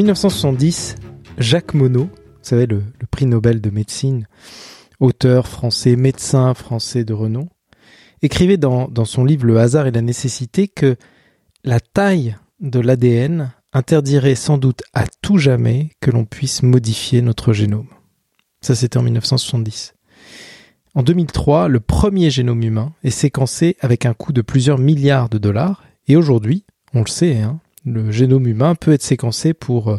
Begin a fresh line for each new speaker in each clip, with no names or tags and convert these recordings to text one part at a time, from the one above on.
1970, Jacques Monod, vous savez, le, prix Nobel de médecine, auteur français, médecin français de renom, écrivait dans, dans son livre Le hasard et la nécessité que la taille de l'ADN interdirait sans doute à tout jamais que l'on puisse modifier notre génome. Ça, c'était en 1970. En 2003, le premier génome humain est séquencé avec un coût de plusieurs milliards de dollars. Et aujourd'hui, on le sait, hein, le génome humain peut être séquencé pour euh,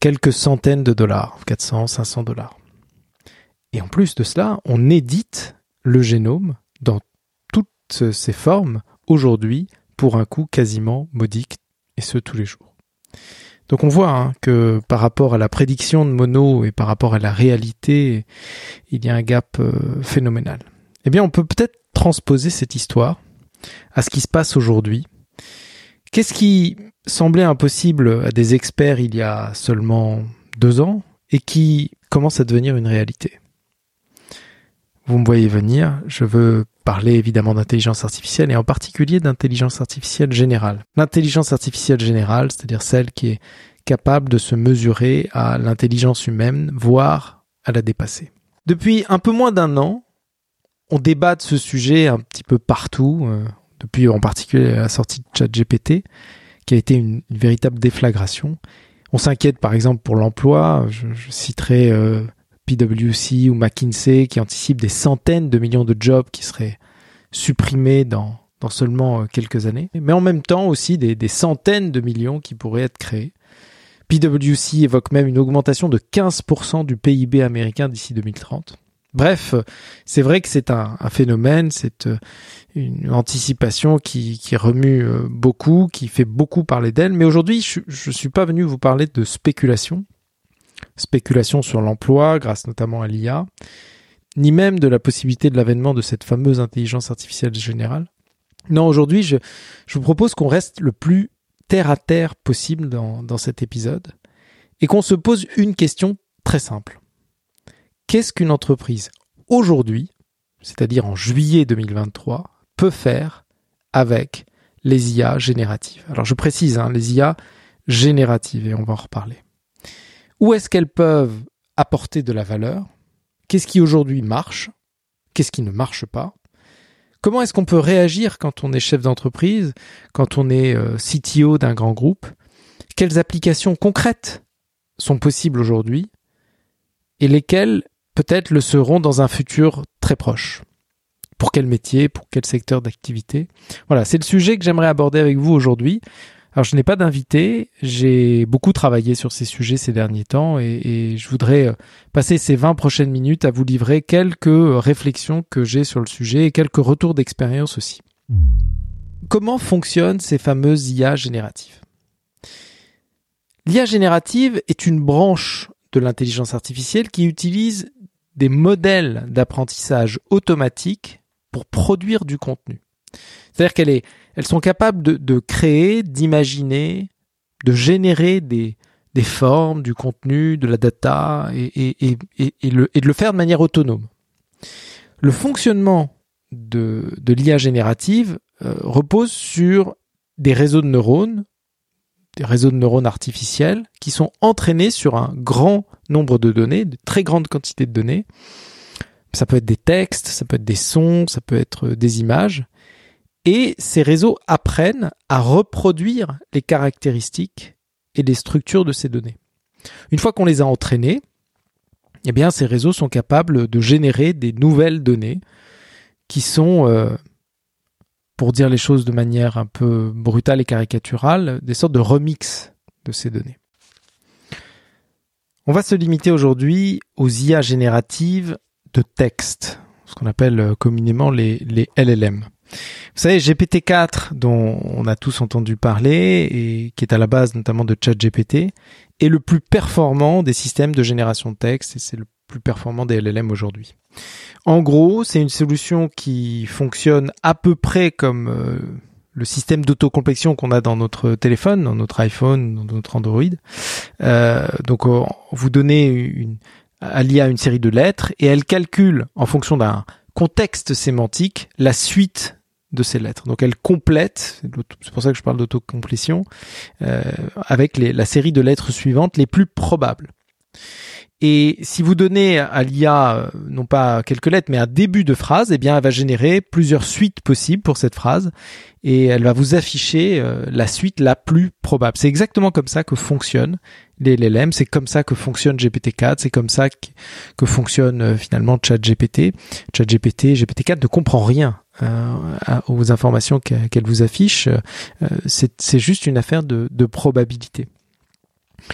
quelques centaines de dollars, 400, 500 dollars. Et en plus de cela, on édite le génome dans toutes ses formes aujourd'hui pour un coût quasiment modique, et ce tous les jours. Donc on voit hein, que par rapport à la prédiction de Mono et par rapport à la réalité, il y a un gap euh, phénoménal. Eh bien, on peut peut-être transposer cette histoire à ce qui se passe aujourd'hui. Qu'est-ce qui semblait impossible à des experts il y a seulement deux ans et qui commence à devenir une réalité? Vous me voyez venir, je veux parler évidemment d'intelligence artificielle et en particulier d'intelligence artificielle générale. L'intelligence artificielle générale, c'est-à-dire celle qui est capable de se mesurer à l'intelligence humaine, voire à la dépasser. Depuis un peu moins d'un an, on débat de ce sujet un petit peu partout, euh, depuis en particulier la sortie de ChatGPT, qui a été une, véritable déflagration. On s'inquiète par exemple pour l'emploi, je, citerai euh, PwC ou McKinsey qui anticipent des centaines de millions de jobs qui seraient supprimés dans, seulement euh, quelques années, mais en même temps aussi des, des centaines de millions qui pourraient être créés. PwC évoque même une augmentation de 15% du PIB américain d'ici 2030. Bref, c'est vrai que c'est un, un, phénomène, c'est euh, une anticipation qui, qui, remue euh, beaucoup, qui fait beaucoup parler d'elle. Mais aujourd'hui, je ne suis pas venu vous parler de spéculation, spéculation sur l'emploi grâce notamment à l'IA, ni même de la possibilité de l'avènement de cette fameuse intelligence artificielle générale. Non, aujourd'hui, je, je, vous propose qu'on reste le plus terre à terre possible dans, dans cet épisode et qu'on se pose une question très simple. Qu'est-ce qu'une entreprise aujourd'hui, c'est-à-dire en juillet 2023, peut faire avec les IA génératives. Alors je précise, hein, les IA génératives, et on va en reparler. Où est-ce qu'elles peuvent apporter de la valeur? Qu'est-ce qui aujourd'hui marche? Qu'est-ce qui ne marche pas? Comment est-ce qu'on peut réagir quand on est chef d'entreprise, quand on est euh, CTO d'un grand groupe? Quelles applications concrètes sont possibles aujourd'hui? Et lesquelles peut-être le seront dans un futur très proche? Pour quel métier Pour quel secteur d'activité Voilà, c'est le sujet que j'aimerais aborder avec vous aujourd'hui. Alors je n'ai pas d'invité, j'ai beaucoup travaillé sur ces sujets ces derniers temps et, je voudrais euh, passer ces 20 prochaines minutes à vous livrer quelques réflexions que j'ai sur le sujet et quelques retours d'expérience aussi. Comment fonctionnent ces fameuses IA génératives? L'IA générative est une branche de l'intelligence artificielle qui utilise des modèles d'apprentissage automatique pour produire du contenu. C'est-à-dire qu'elle est, elles sont capables de, de créer, d'imaginer, de générer des, des formes, du contenu, de la data et, et, et, et, le, et de le faire de manière autonome. Le fonctionnement de, de l'IA générative euh, repose sur des réseaux de neurones, des réseaux de neurones artificiels qui sont entraînés sur un grand nombre de données, de très grandes quantités de données. Ça peut être des textes, ça peut être des sons, ça peut être des images. Et ces réseaux apprennent à reproduire les caractéristiques et les structures de ces données. Une fois qu'on les a entraînés, eh bien, ces réseaux sont capables de générer des nouvelles données qui sont, euh, pour dire les choses de manière un peu brutale et caricaturale, des sortes de remix de ces données. On va se limiter aujourd'hui aux IA génératives de texte, ce qu'on appelle euh, communément les, les LLM. Vous savez, GPT-4, dont on a tous entendu parler et qui est à la base notamment de ChatGPT, est le plus performant des systèmes de génération de texte et c'est le plus performant des LLM aujourd'hui. En gros, c'est une solution qui fonctionne à peu près comme euh, le système d'autocomplexion qu'on a dans notre téléphone, dans notre iPhone, dans notre Android. Euh, donc, vous donnez une, à l'IA une série de lettres et elle calcule en fonction d'un contexte sémantique la suite de ces lettres. Donc elle complète, c'est pour ça que je parle d'autocomplétion, euh, avec la série de lettres suivantes les plus probables. Et si vous donnez à l'IA euh, non pas quelques lettres, mais un début de phrase, eh bien, elle va générer plusieurs suites possibles pour cette phrase et elle va vous afficher euh, la suite la plus probable. C'est exactement comme ça que fonctionne les c'est comme ça que fonctionne GPT-4, c'est comme ça que, fonctionne euh, finalement ChatGPT. ChatGPT, GPT-4 ne comprend rien aux informations qu'elle vous affiche. c'est juste une affaire de probabilité.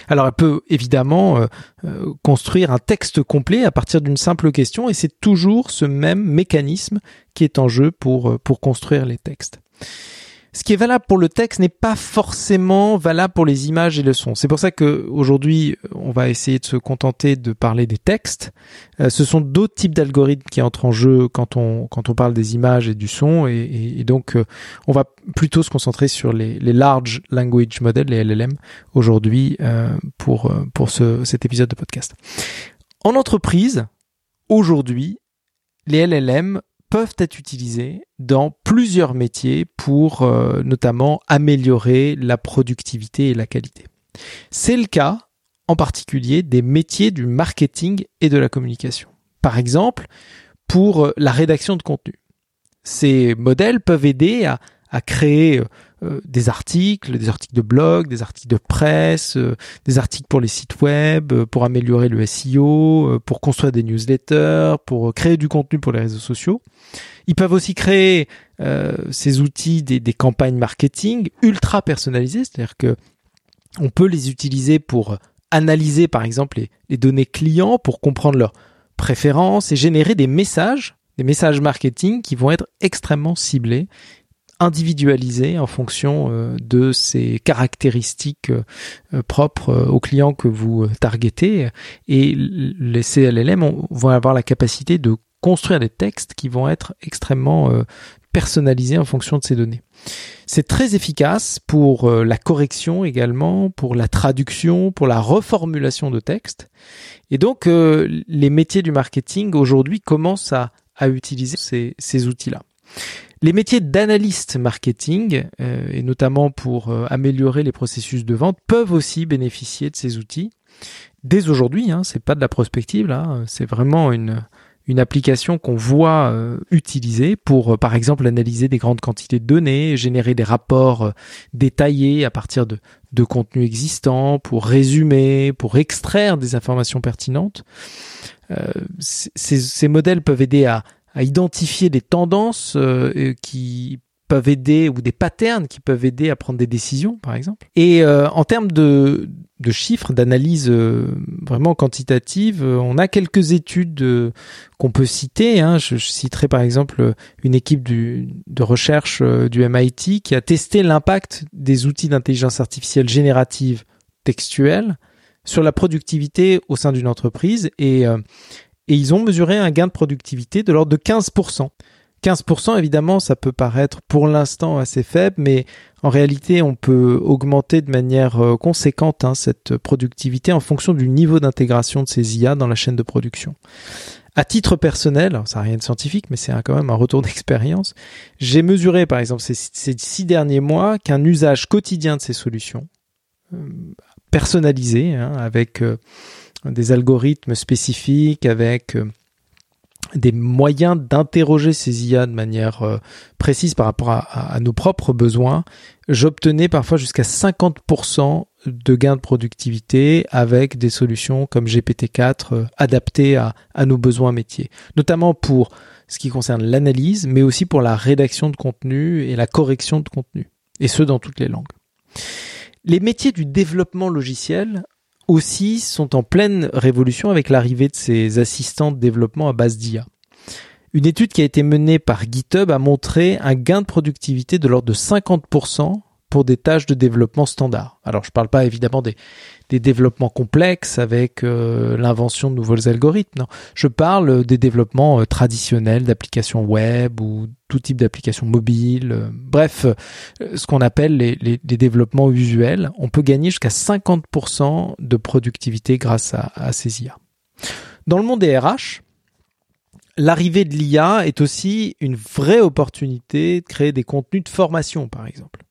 Alors elle peut évidemment euh, euh, construire un texte complet à partir d'une simple question et c'est toujours ce même mécanisme qui est en jeu euh, pour construire les textes ce qui est valable pour le texte n'est pas forcément valable pour les images et le son. C'est pour ça que aujourd'hui, on va essayer de se contenter de parler des textes. Euh, ce sont d'autres types d'algorithmes qui entrent en jeu quand on quand on parle des images et du son, et, donc euh, on va plutôt se concentrer sur les, les large language models, les LLM, aujourd'hui euh, pour pour ce, cet épisode de podcast. En entreprise, aujourd'hui, les LLM peuvent être utilisés dans plusieurs métiers pour euh, notamment améliorer la productivité et la qualité. C'est le cas en particulier des métiers du marketing et de la communication. Par exemple, pour euh, la rédaction de contenu. Ces modèles peuvent aider à, à créer euh, euh, des articles, des articles de blog, des articles de presse, euh, des articles pour les sites web, euh, pour améliorer le SEO, pour construire des newsletters, pour créer du contenu pour les réseaux sociaux. Ils peuvent aussi créer ces outils des, campagnes marketing ultra personnalisées, c'est-à-dire que on peut les utiliser pour analyser par exemple les données clients, pour comprendre leurs préférences et générer des messages des messages marketing qui vont être extrêmement ciblés individualisé en fonction euh, de ces caractéristiques euh, propres euh, aux clients que vous targetez. Et les CLLM vont avoir la capacité de construire des textes qui vont être extrêmement personnalisés en fonction de ces données. C'est très efficace pour la correction également, pour la traduction, pour la reformulation de textes. Et donc, les métiers du marketing aujourd'hui commencent à, à utiliser ces, ces outils-là. Les métiers d'analyste marketing, euh, et notamment pour euh, améliorer les processus de vente, peuvent aussi bénéficier de ces outils. Dès aujourd'hui, hein, c'est pas de la prospective là, c'est vraiment une une application qu'on voit euh, utiliser pour, par exemple, analyser des grandes quantités de données, générer des rapports détaillés à partir de, de contenus existants, pour résumer, pour extraire des informations pertinentes. ces, ces modèles peuvent aider à, à identifier des tendances euh, qui peuvent aider ou des patterns qui peuvent aider à prendre des décisions, par exemple. Et euh, en termes de, de chiffres, d'analyse euh, vraiment quantitative, on a quelques études qu'on peut citer. Hein. Je, citerai par exemple une équipe du, de recherche du MIT qui a testé l'impact des outils d'intelligence artificielle générative textuelle sur la productivité au sein d'une entreprise et et ils ont mesuré un gain de productivité de l'ordre de 15%. 15%, évidemment, ça peut paraître pour l'instant assez faible, mais en réalité, on peut augmenter de manière euh, conséquente hein, cette productivité en fonction du niveau d'intégration de ces IA dans la chaîne de production. À titre personnel, ça n'a rien de scientifique, mais c'est quand même un retour d'expérience, j'ai mesuré par exemple ces, six derniers mois qu'un usage quotidien de ces solutions, euh, personnalisé, hein, avec... Euh, des algorithmes spécifiques avec euh, des moyens d'interroger ces IA de manière euh, précise par rapport à, nos propres besoins, j'obtenais parfois jusqu'à 50% de gains de productivité avec des solutions comme GPT-4 euh, adaptées à, à nos besoins métiers, notamment pour ce qui concerne l'analyse, mais aussi pour la rédaction de contenu et la correction de contenu, et ce dans toutes les langues. Les métiers du développement logiciel aussi sont en pleine révolution avec l'arrivée de ces assistants de développement à base d'IA. Une étude qui a été menée par GitHub a montré un gain de productivité de l'ordre de 50% pour des tâches de développement standard. Alors je ne parle pas évidemment des, des développements complexes avec euh, l'invention de nouveaux algorithmes. Non? Je parle des développements euh, traditionnels d'applications web ou tout type d'applications mobiles. Euh, bref, ce qu'on appelle les, les, développements usuels. On peut gagner jusqu'à 50% de productivité grâce à, à ces IA. Dans le monde des RH, l'arrivée de l'IA est aussi une vraie opportunité de créer des contenus de formation, par exemple.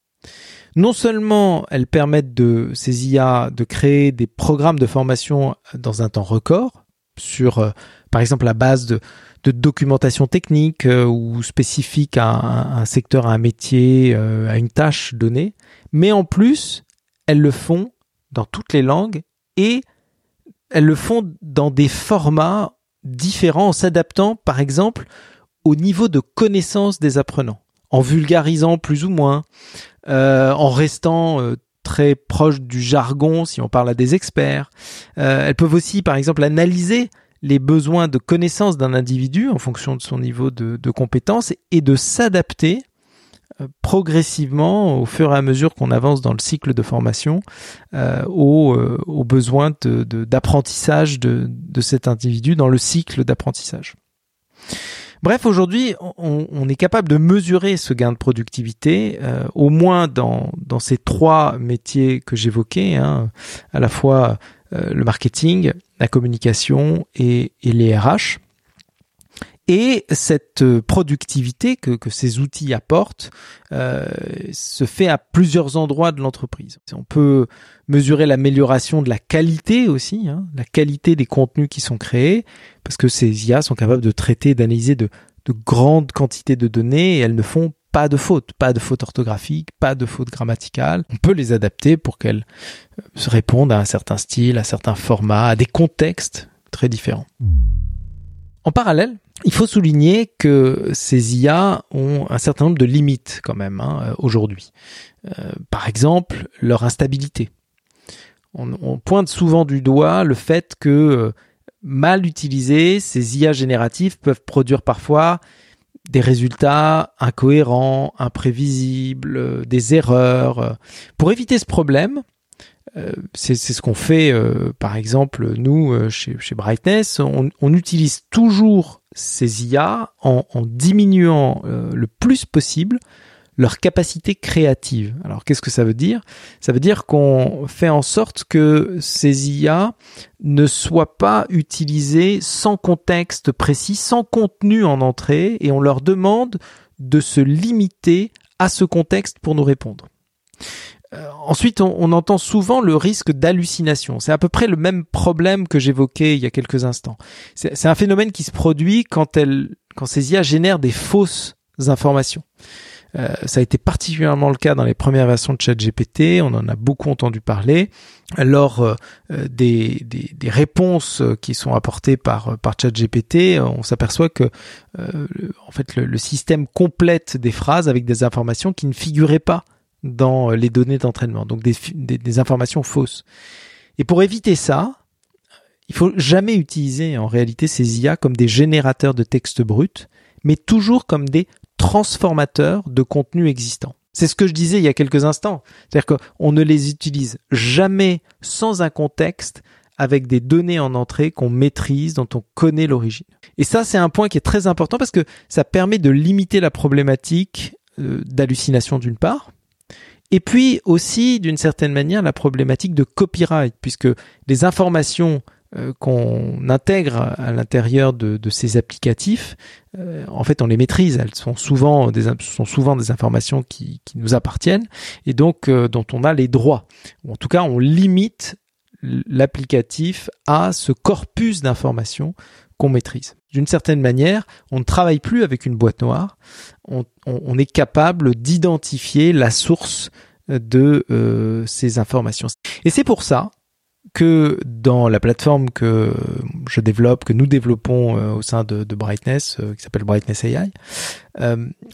Non seulement elles permettent de ces IA de créer des programmes de formation dans un temps record sur, euh, par exemple, la base de, documentation technique euh, ou spécifique à un, secteur, à un métier, euh, à une tâche donnée, mais en plus, elles le font dans toutes les langues et elles le font dans des formats différents en s'adaptant, par exemple, au niveau de connaissance des apprenants, en vulgarisant plus ou moins, euh, en restant euh, très proche du jargon si on parle à des experts. Euh, elles peuvent aussi, par exemple, analyser les besoins de connaissance d'un individu en fonction de son niveau de, compétence et de s'adapter progressivement au fur et à mesure qu'on avance dans le cycle de formation euh, aux, besoins d'apprentissage de, cet individu dans le cycle d'apprentissage. Bref, aujourd'hui, on, est capable de mesurer ce gain de productivité, euh, au moins dans, dans ces trois métiers que j'évoquais, hein, à la fois euh, le marketing, la communication et, et les RH. Et cette euh, productivité que, que ces outils apportent euh, se fait à plusieurs endroits de l'entreprise. On peut mesurer l'amélioration de la qualité aussi, hein, la qualité des contenus qui sont créés, parce que ces IA sont capables de traiter, d'analyser de, de grandes quantités de données et elles ne font pas de fautes, pas de fautes orthographiques, pas de fautes grammaticales. On peut les adapter pour qu'elles euh, se répondent à un certain style, à certains formats, à des contextes très différents. En parallèle, il faut souligner que ces IA ont un certain nombre de limites quand même hein, euh, aujourd'hui. Euh, par exemple, leur instabilité. On, pointe souvent du doigt le fait que euh, mal utilisés, ces IA génératifs peuvent produire parfois des résultats incohérents, imprévisibles, des erreurs. Pour éviter ce problème, euh, c'est ce qu'on fait, euh, par exemple, nous, euh, chez, chez Brightness, on, on, utilise toujours ces IA en, diminuant le plus possible leur capacité créative. Alors qu'est-ce que ça veut dire? Ça veut dire qu'on fait en sorte que ces IA ne soient pas utilisées sans contexte précis, sans contenu en entrée, et on leur demande de se limiter à ce contexte pour nous répondre. Euh, ensuite, on, entend souvent le risque d'hallucination. C'est à peu près le même problème que j'évoquais il y a quelques instants. C'est un phénomène qui se produit quand, quand ces IA génèrent des fausses informations. Euh, ça a été particulièrement le cas dans les premières versions de ChatGPT. On en a beaucoup entendu parler. Lors euh, des, réponses qui sont apportées par ChatGPT, on s'aperçoit que en fait le système complète des phrases avec des informations qui ne figuraient pas dans les données d'entraînement, donc des, des, informations fausses. Et pour éviter ça, il faut jamais utiliser en réalité ces IA comme des générateurs de texte brut, mais toujours comme des transformateurs de contenu existant. C'est ce que je disais il y a quelques instants. C'est-à-dire qu'on ne les utilise jamais sans un contexte avec des données en entrée qu'on maîtrise, dont on connaît l'origine. Et ça, c'est un point qui est très important parce que ça permet de limiter la problématique euh, d'hallucination d'une part, et puis aussi, d'une certaine manière, la problématique de copyright, puisque les informations euh, qu'on intègre à l'intérieur de, ces applicatifs, euh, en fait, on les maîtrise. Elles sont souvent des, sont souvent des informations qui, qui nous appartiennent et donc euh, dont on a les droits. en tout cas, on limite l'applicatif à ce corpus d'informations qu'on maîtrise. D'une certaine manière, on ne travaille plus avec une boîte noire, on, est capable d'identifier la source de euh, ces informations. Et c'est pour ça que dans la plateforme que je développe, que nous développons euh, au sein de, de Brightness, euh, qui s'appelle Brightness AI,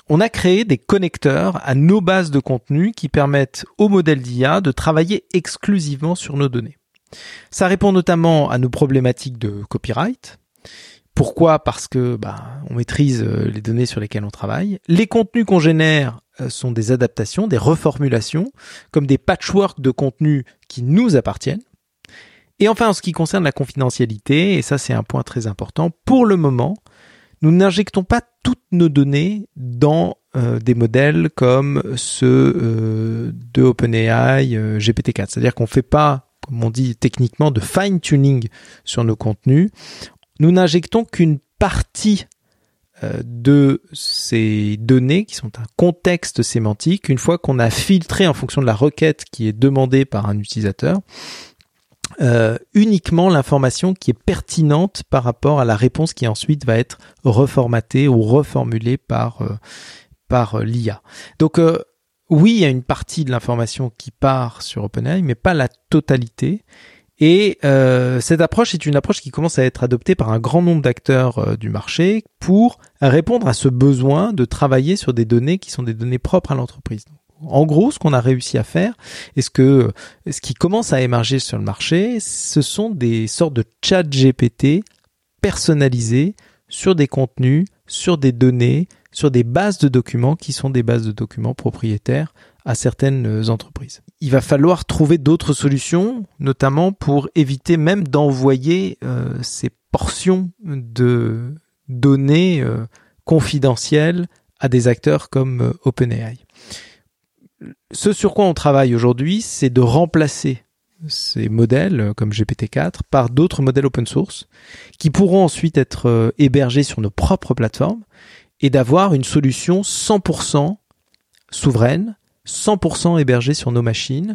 on a créé des connecteurs à nos bases de contenu qui permettent au modèle d'IA de travailler exclusivement sur nos données. Ça répond notamment à nos problématiques de copyright. Pourquoi? Parce que bah, on maîtrise euh, les données sur lesquelles on travaille. Les contenus qu'on génère euh, sont des adaptations, des reformulations, comme des patchworks de contenus qui nous appartiennent. Et enfin, en ce qui concerne la confidentialité, et ça c'est un point très important, pour le moment, nous n'injectons pas toutes nos données dans euh, des modèles comme ceux de OpenAI GPT-4. C'est-à-dire qu'on ne fait pas comme on dit techniquement, de fine-tuning sur nos contenus. Nous n'injectons qu'une partie euh, de ces données qui sont un contexte sémantique, une fois qu'on a filtré en fonction de la requête qui est demandée par un utilisateur, euh, uniquement l'information qui est pertinente par rapport à la réponse qui ensuite va être reformatée ou reformulée par euh, par l'IA. Donc oui, il y a une partie de l'information qui part sur OpenAI, mais pas la totalité. Et euh, cette approche est une approche qui commence à être adoptée par un grand nombre d'acteurs euh, du marché pour répondre à ce besoin de travailler sur des données qui sont des données propres à l'entreprise. En gros, ce qu'on a réussi à faire, et ce que ce qui commence à émerger sur le marché, ce sont des sortes de chat GPT personnalisés sur des contenus, sur des données, sur des bases de documents qui sont des bases de documents propriétaires à certaines entreprises. Il va falloir trouver d'autres solutions, notamment pour éviter même d'envoyer euh, ces portions de données euh, confidentielles à des acteurs comme euh, OpenAI. Ce sur quoi on travaille aujourd'hui, c'est de remplacer ces modèles comme GPT-4 par d'autres modèles open source qui pourront ensuite être hébergés sur nos propres plateformes et d'avoir une solution 100% souveraine 100% hébergés sur nos machines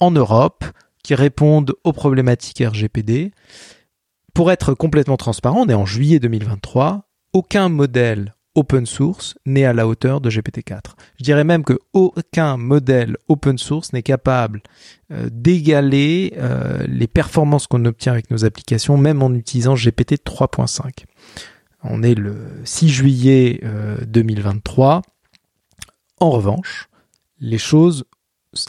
en Europe qui répondent aux problématiques RGPD. Pour être complètement transparent, on est en juillet 2023, aucun modèle open source n'est à la hauteur de GPT-4. Je dirais même que aucun modèle open source n'est capable euh, d'égaler euh, les performances qu'on obtient avec nos applications, même en utilisant GPT 3.5. On est le 6 juillet 2023. Euh, en revanche, les choses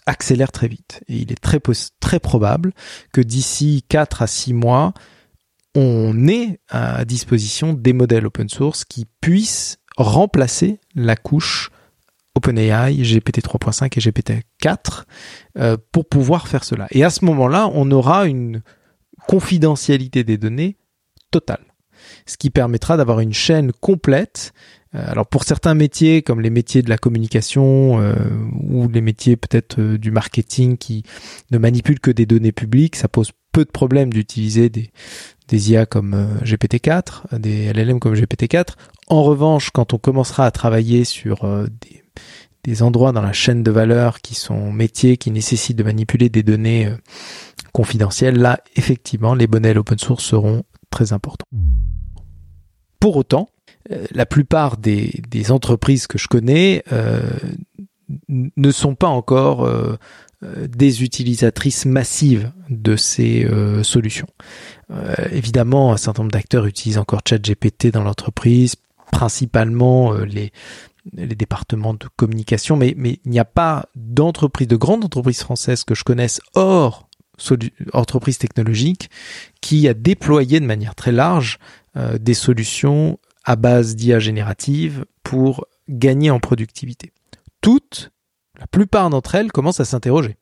accélèrent très vite. Et il est très, probable que d'ici 4 à 6 mois, on ait à disposition des modèles open source qui puissent remplacer la couche OpenAI, GPT 3.5 et GPT 4 euh, pour pouvoir faire cela. Et à ce moment-là, on aura une confidentialité des données totale, ce qui permettra d'avoir une chaîne complète alors pour certains métiers, comme les métiers de la communication euh, ou les métiers peut-être euh, du marketing qui ne manipulent que des données publiques, ça pose peu de problèmes d'utiliser des, des IA comme GPT-4, des LLM comme GPT-4. En revanche, quand on commencera à travailler sur des, des, endroits dans la chaîne de valeur qui sont métiers qui nécessitent de manipuler des données confidentielles, là, effectivement, les bonnets open source seront très importants. Pour autant, euh, la plupart des, entreprises que je connais euh, ne sont pas encore euh, des utilisatrices massives de ces solutions. évidemment, un certain nombre d'acteurs utilisent encore ChatGPT dans l'entreprise, principalement les, les départements de communication, mais, mais il n'y a pas d'entreprise, de grande entreprise française que je connaisse hors entreprise technologique qui a déployé de manière très large des solutions à base d'IA générative pour gagner en productivité. Toutes, la plupart d'entre elles commencent à s'interroger.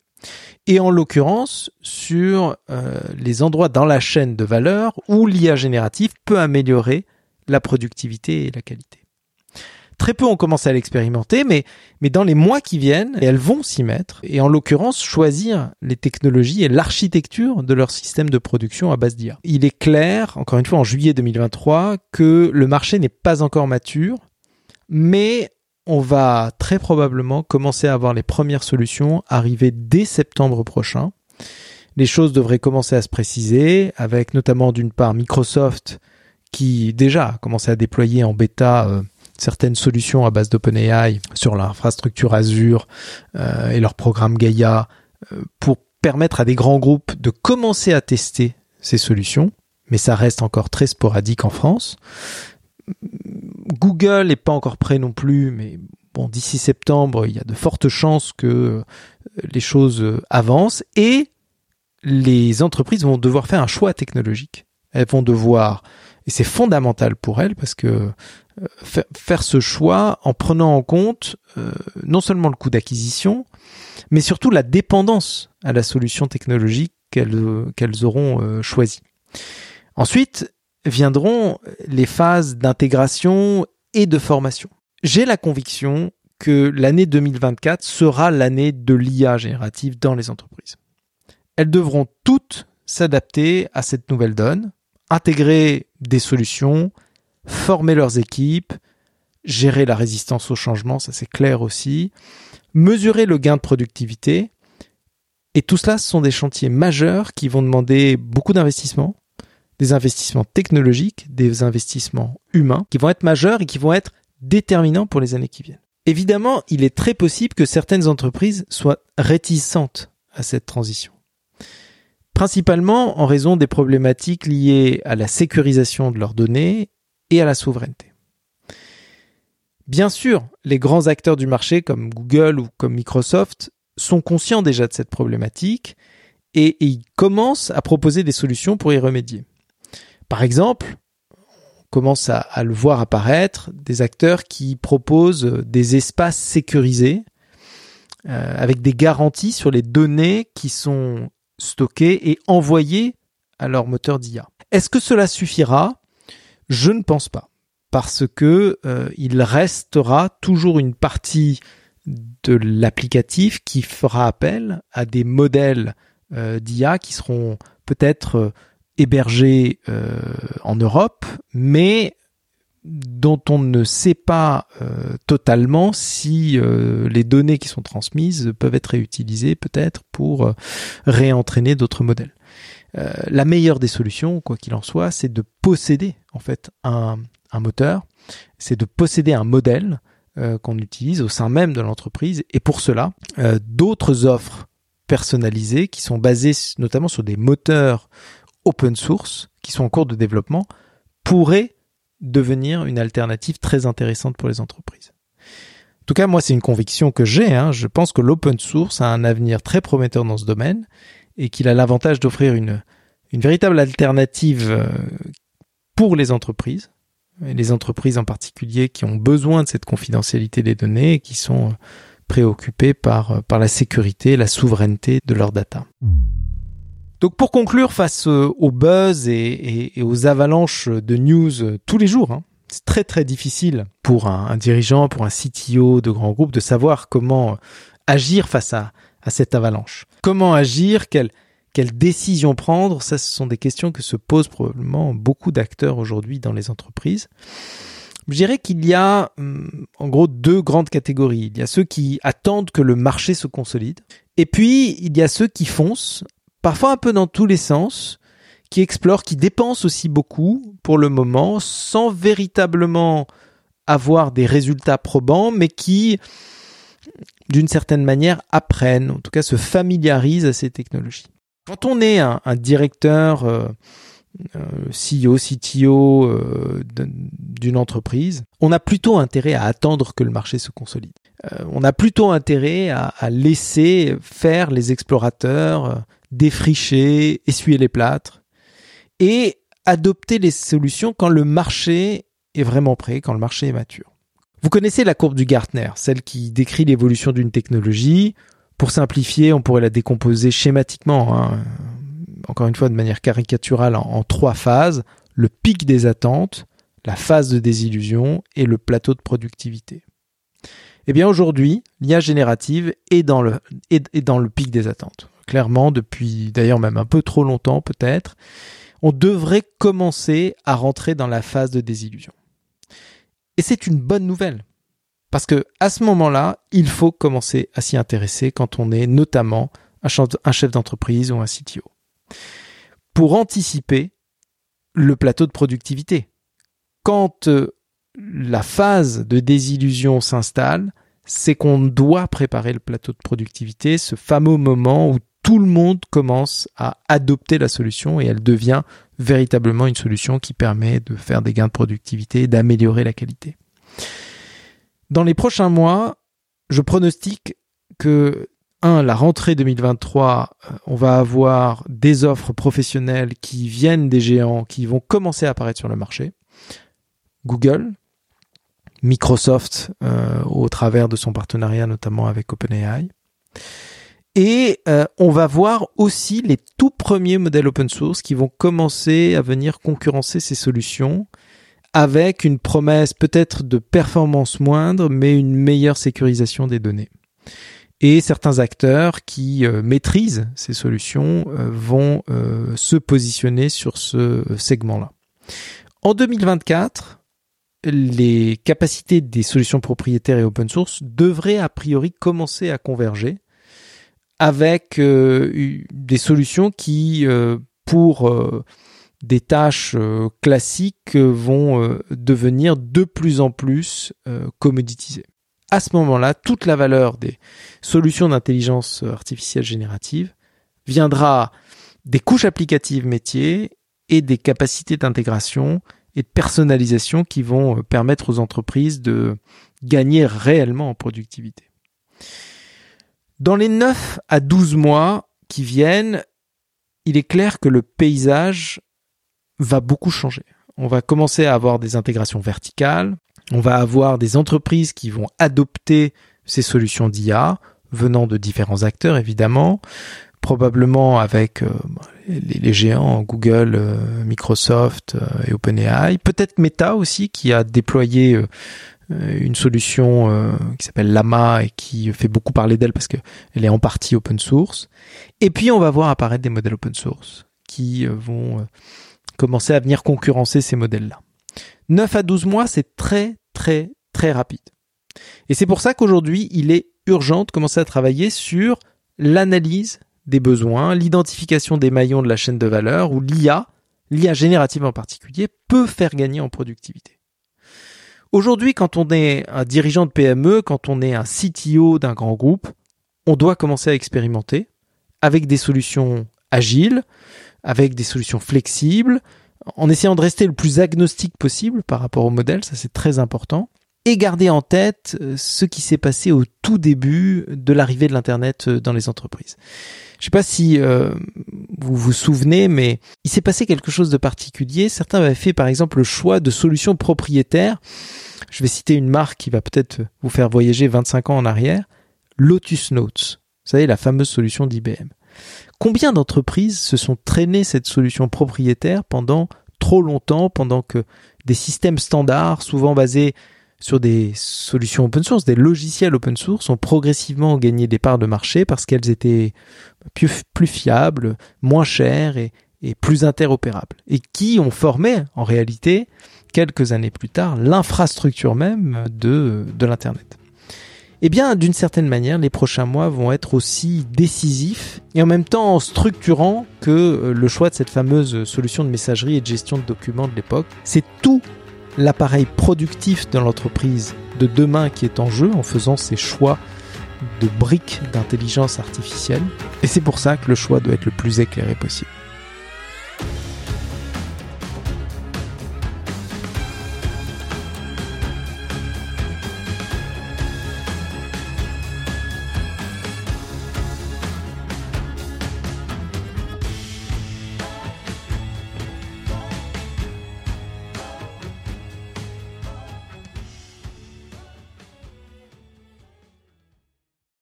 Et en l'occurrence sur euh, les endroits dans la chaîne de valeur où l'IA générative peut améliorer la productivité et la qualité. Très peu ont commencé à l'expérimenter, mais, mais dans les mois qui viennent, elles vont s'y mettre, et en l'occurrence choisir les technologies et l'architecture de leur système de production à base d'IA. Il est clair, encore une fois en juillet 2023, que le marché n'est pas encore mature, mais on va très probablement commencer à avoir les premières solutions arriver dès septembre prochain. Les choses devraient commencer à se préciser, avec notamment d'une part Microsoft qui déjà a commencé à déployer en bêta euh, certaines solutions à base d'OpenAI sur l'infrastructure Azure euh, et leur programme Gaia euh, pour permettre à des grands groupes de commencer à tester ces solutions, mais ça reste encore très sporadique en France. Google n'est pas encore prêt non plus, mais bon, d'ici septembre, il y a de fortes chances que euh, les choses avancent et les entreprises vont devoir faire un choix technologique. Elles vont devoir, et c'est fondamental pour elles parce que faire ce choix en prenant en compte euh, non seulement le coût d'acquisition, mais surtout la dépendance à la solution technologique qu'elles qu'elles auront euh, choisie. Ensuite viendront les phases d'intégration et de formation. J'ai la conviction que l'année 2024 sera l'année de l'IA générative dans les entreprises. Elles devront toutes s'adapter à cette nouvelle donne, intégrer des solutions, former leurs équipes, gérer la résistance au changement, ça c'est clair aussi, mesurer le gain de productivité. Et tout cela, ce sont des chantiers majeurs qui vont demander beaucoup d'investissements, des investissements technologiques, des investissements humains, qui vont être majeurs et qui vont être déterminants pour les années qui viennent. Évidemment, il est très possible que certaines entreprises soient réticentes à cette transition. Principalement en raison des problématiques liées à la sécurisation de leurs données et à la souveraineté. Bien sûr, les grands acteurs du marché comme Google ou comme Microsoft sont conscients déjà de cette problématique et, ils commencent à proposer des solutions pour y remédier. Par exemple, on commence à, le voir apparaître des acteurs qui proposent des espaces sécurisés euh, avec des garanties sur les données qui sont stockées et envoyées à leur moteur d'IA. Est-ce que cela suffira? Je ne pense pas parce que euh, il restera toujours une partie de l'applicatif qui fera appel à des modèles euh, d'IA qui seront peut-être euh, hébergés en Europe, mais dont on ne sait pas totalement si les données qui sont transmises peuvent être réutilisées peut-être pour réentraîner d'autres modèles. la meilleure des solutions, quoi qu'il en soit, c'est de posséder en fait un, un moteur, c'est de posséder un modèle euh, qu'on utilise au sein même de l'entreprise. Et pour cela, euh, d'autres offres personnalisées qui sont basées notamment sur des moteurs open source qui sont en cours de développement pourraient devenir une alternative très intéressante pour les entreprises. En tout cas, moi, c'est une conviction que j'ai. Hein. Je pense que l'open source a un avenir très prometteur dans ce domaine et qu'il a l'avantage d'offrir une, une véritable alternative euh, pour les entreprises et les entreprises en particulier qui ont besoin de cette confidentialité des données et qui sont euh, préoccupées par, euh, par la sécurité, la souveraineté de leurs data. Donc pour conclure, face euh, au buzz et, aux avalanches de news tous les jours, hein, c'est très très difficile pour un, dirigeant, pour un CTO de grand groupe de savoir comment agir face à, à cette avalanche. Comment agir, quelle, quelle décision prendre Ça, ce sont des questions que se posent probablement beaucoup d'acteurs aujourd'hui dans les entreprises. Je dirais qu'il y a hum, en gros deux grandes catégories. Il y a ceux qui attendent que le marché se consolide. Et puis, il y a ceux qui foncent, parfois un peu dans tous les sens, qui explorent, qui dépensent aussi beaucoup pour le moment, sans véritablement avoir des résultats probants, mais qui, d'une certaine manière, apprennent, en tout cas se familiarisent à ces technologies. Quand on est un, directeur, euh, euh CEO, CTO euh, d'une entreprise, on a plutôt intérêt à attendre que le marché se consolide. Euh, on a plutôt intérêt à, à, laisser faire les explorateurs défricher, essuyer les plâtres et adopter les solutions quand le marché est vraiment prêt, quand le marché est mature. Vous connaissez la courbe du Gartner, celle qui décrit l'évolution d'une technologie pour simplifier, on pourrait la décomposer schématiquement, hein. encore une fois de manière caricaturale, en, trois phases. Le pic des attentes, la phase de désillusion et le plateau de productivité. Eh bien aujourd'hui, l'IA générative est dans, le, est dans le pic des attentes. Clairement, depuis d'ailleurs même un peu trop longtemps peut-être, on devrait commencer à rentrer dans la phase de désillusion. Et c'est une bonne nouvelle. Parce que à ce moment-là, il faut commencer à s'y intéresser quand on est notamment un chef d'entreprise ou un CTO. Pour anticiper le plateau de productivité. Quand euh, la phase de désillusion s'installe, c'est qu'on doit préparer le plateau de productivité, ce fameux moment où tout le monde commence à adopter la solution et elle devient véritablement une solution qui permet de faire des gains de productivité et d'améliorer la qualité. Dans les prochains mois, je pronostique que, un, la rentrée 2023, euh, on va avoir des offres professionnelles qui viennent des géants, qui vont commencer à apparaître sur le marché. Google, Microsoft euh, au travers de son partenariat notamment avec OpenAI. Et euh, on va voir aussi les tout premiers modèles open source qui vont commencer à venir concurrencer ces solutions avec une promesse peut-être de performance moindre, mais une meilleure sécurisation des données. Et certains acteurs qui euh, maîtrisent ces solutions euh, vont euh, se positionner sur ce segment-là. En 2024, les capacités des solutions propriétaires et open source devraient a priori commencer à converger avec euh, des solutions qui, euh, pour euh, des tâches classiques, vont devenir de plus en plus commoditisées. À ce moment-là, toute la valeur des solutions d'intelligence artificielle générative viendra des couches applicatives métiers et des capacités d'intégration et de personnalisation qui vont permettre aux entreprises de gagner réellement en productivité. Dans les 9 à 12 mois qui viennent, il est clair que le paysage va beaucoup changer. On va commencer à avoir des intégrations verticales, on va avoir des entreprises qui vont adopter ces solutions d'IA venant de différents acteurs évidemment, probablement avec euh, les, géants Google, euh, Microsoft euh, et OpenAI, peut-être Meta aussi qui a déployé une solution euh, qui s'appelle Lama et qui fait beaucoup parler d'elle parce qu'elle est en partie open source. Et puis on va voir apparaître des modèles open source qui euh, vont commencer à venir concurrencer ces modèles-là. 9 à 12 mois, c'est très très très rapide. Et c'est pour ça qu'aujourd'hui, il est urgent de commencer à travailler sur l'analyse des besoins, l'identification des maillons de la chaîne de valeur où l'IA, l'IA générative en particulier, peut faire gagner en productivité. Aujourd'hui, quand on est un dirigeant de PME, quand on est un CTO d'un grand groupe, on doit commencer à expérimenter avec des solutions agiles, avec des solutions flexibles, en essayant de rester le plus agnostique possible par rapport au modèle, ça c'est très important, et garder en tête euh, ce qui s'est passé au tout début de l'arrivée de l'Internet euh, dans les entreprises. Je sais pas si euh, vous vous souvenez, mais il s'est passé quelque chose de particulier. Certains avaient fait par exemple le choix de solutions propriétaires. Je vais citer une marque qui va peut-être vous faire voyager 25 ans en arrière. Lotus Notes. Vous savez, la fameuse solution d'IBM. Combien d'entreprises se sont traînées cette solution propriétaire pendant trop longtemps, pendant que des systèmes standards, souvent basés sur des solutions open source, des logiciels open source, ont progressivement gagné des parts de marché parce qu'elles étaient plus, fiables, moins chères et, plus interopérables. Et qui ont formé, en réalité, quelques années plus tard, l'infrastructure même de, l'Internet. Eh bien, d'une certaine manière, les prochains mois vont être aussi décisifs et en même temps structurants que le choix de cette fameuse solution de messagerie et de gestion de documents de l'époque. C'est tout l'appareil productif de l'entreprise de demain qui est en jeu en faisant ses choix de briques d'intelligence artificielle. Et c'est pour ça que le choix doit être le plus éclairé possible.